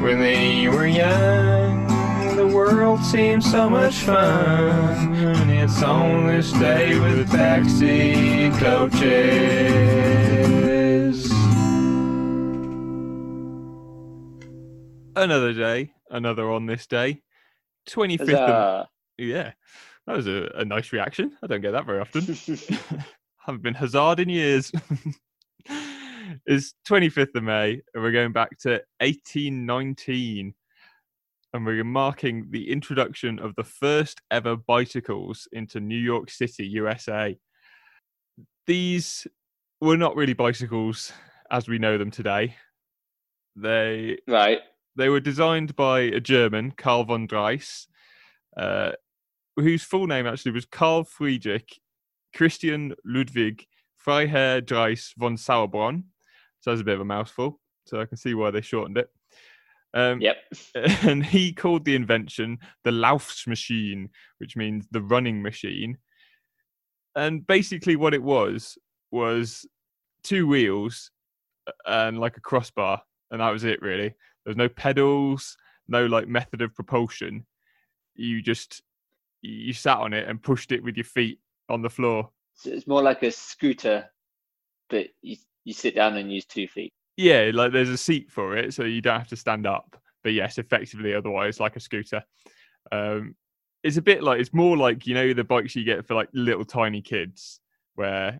When they were young, the world seemed so much fun. And it's on this day with taxi coaches. Another day, another on this day. 25th of Huzzah. Yeah, that was a, a nice reaction. I don't get that very often. Haven't been hazard in years. it's 25th of May, and we're going back to 1819. And we're marking the introduction of the first ever bicycles into New York City, USA. These were not really bicycles as we know them today. They right. they were designed by a German, Karl von Drais, uh, whose full name actually was Karl Friedrich Christian Ludwig Freiherr Drais von Sauerborn. So that's a bit of a mouthful. So I can see why they shortened it. Um, Yep. and he called the invention the Laufsmaschine, which means the running machine. And basically, what it was was two wheels uh, and like a crossbar, and that was it. Really, there was no pedals, no like method of propulsion. You just you sat on it and pushed it with your feet on the floor. So it's more like a scooter, but you you sit down and use two feet. Yeah, like there's a seat for it, so you don't have to stand up. But yes, effectively, otherwise, like a scooter. Um, it's a bit like it's more like you know the bikes you get for like little tiny kids, where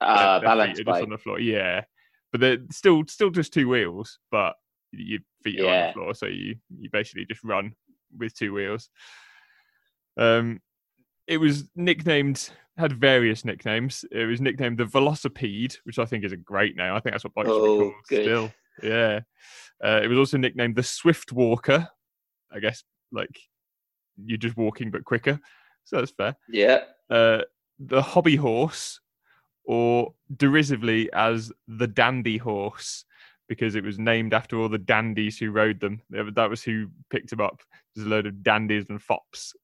Uh, their- their feet balance are just bike. on the floor. Yeah, but they're still still just two wheels, but your feet are on the floor, so you you basically just run with two wheels. Um, it was nicknamed had various nicknames. It was nicknamed the Velocipede, which I think is a great name. I think that's what bikes should be Oh, called good. still. Yeah. Uh, it was also nicknamed the Swift Walker. I guess like you're just walking but quicker. So that's fair Yeah. uh, the hobby horse, or derisively as the dandy horse, because it was named after all the dandies who rode them. That was who picked him up. There's a load of dandies and fops.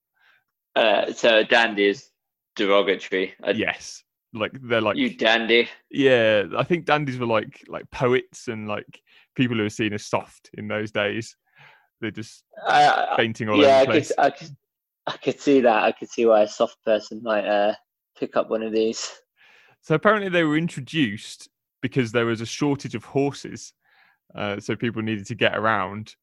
Uh, so dandy is derogatory. Uh, Yes, like they're like You dandy. yeah. I think dandies were like like poets and like people who were seen as soft in those days. They're just Uh, fainting all yeah, I over the could, place. I could, I could see that. I could see why a soft person might uh, pick up one of these. So apparently they were introduced because there was a shortage of horses, uh, so people needed to get around,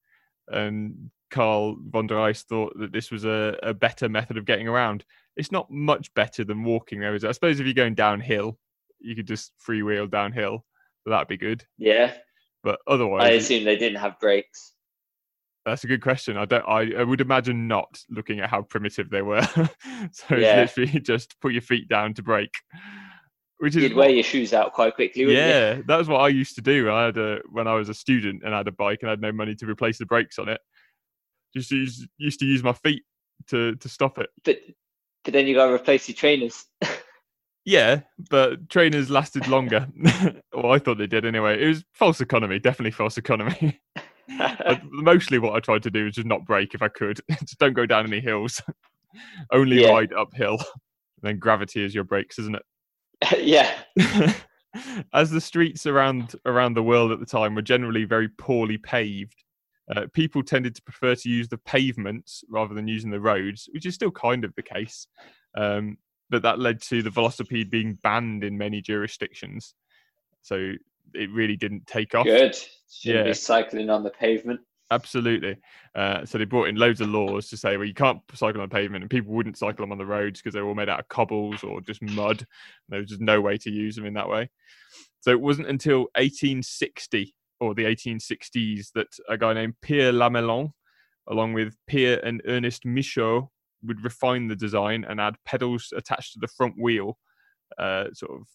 and Carl von Drais thought that this was a, a better method of getting around. It's not much better than walking, though. Is it? I suppose if you're going downhill, you could just freewheel downhill. That'd be good. Yeah, But otherwise, I assume they didn't have brakes. that's a good question. I don't. I, I would imagine not, looking at how primitive they were. so Yeah. it's literally just put your feet down to brake, which is You'd wear your shoes out quite quickly, wouldn't you? yeah, that was what I used to do. I had a when I was a student and I had a bike and I had no money to replace the brakes on it. Just use, used to use my feet to to stop it. But, but then you got to replace your trainers. Yeah, but trainers lasted longer. well, I thought they did anyway. It was false economy, definitely false economy. Mostly what I tried to do was just not break if I could. just don't go down any hills. Only Yeah. ride uphill. And then gravity is your brakes, isn't it? yeah, as the streets around around the world at the time were generally very poorly paved, uh, people tended to prefer to use the pavements rather than using the roads, which is still kind of the case. Um, but that led to the velocipede being banned in many jurisdictions. So it really didn't take off. good. Shouldn't Yeah. be cycling on the pavement. Absolutely. Uh, so they brought in loads of laws to say, well, you can't cycle on the pavement, and people wouldn't cycle them on the roads because they were all made out of cobbles or just mud. There was just no way to use them in that way. So it wasn't until 1860 or the 1860s that a guy named Pierre Lallement, along with Pierre and Ernest Michaux, would refine the design and add pedals attached to the front wheel, uh, sort of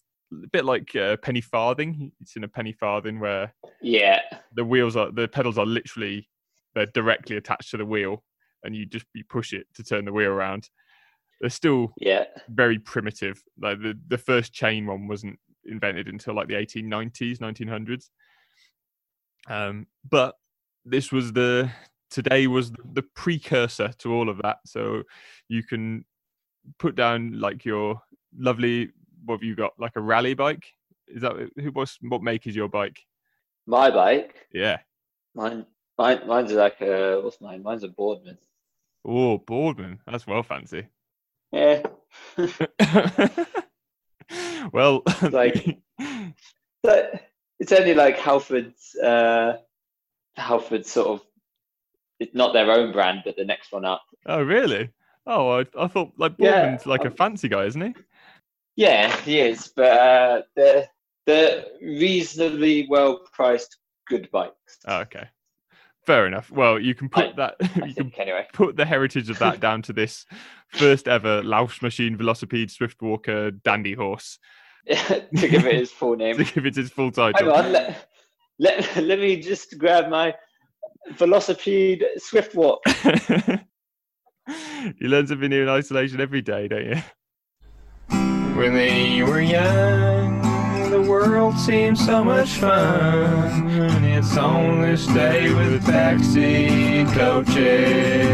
a bit like a penny farthing. It's in a penny farthing where Yeah, the wheels are the pedals are literally they're directly attached to the wheel and you just you push it to turn the wheel around. They're still yeah. very primitive. Like the, the first chain one wasn't invented until like the 1890s 1900s um but this was the today was the precursor to all of that so you can put down like your lovely what have you got like a rally bike is that who was what make is your bike My bike, yeah mine, Mine, mine's like a what's mine? Mine's a Boardman. Oh, Boardman. That's well fancy. Yeah, well, Like- but it's only like Halfords. Uh, Halfords sort of. It's not their own brand, but the next one up. oh, really? Oh, I, I thought like Yeah, Boardman's like a um, fancy guy, isn't he? Yeah, he is, but uh, they're they're reasonably well priced, good bikes. Oh, okay. Fair enough. Well, you can put I- that. I You can think anyway. put the heritage of that down to this first ever Laus Machine Velocipede Swift Walker Dandy Horse to give it his full name. to name. give it his full Hang title. on, let, let, let me just grab my Velocipede Swift Walk. you learn something new in isolation every day, don't you? When they were young, the world seemed so much fun. And it's on this day with backseat coaches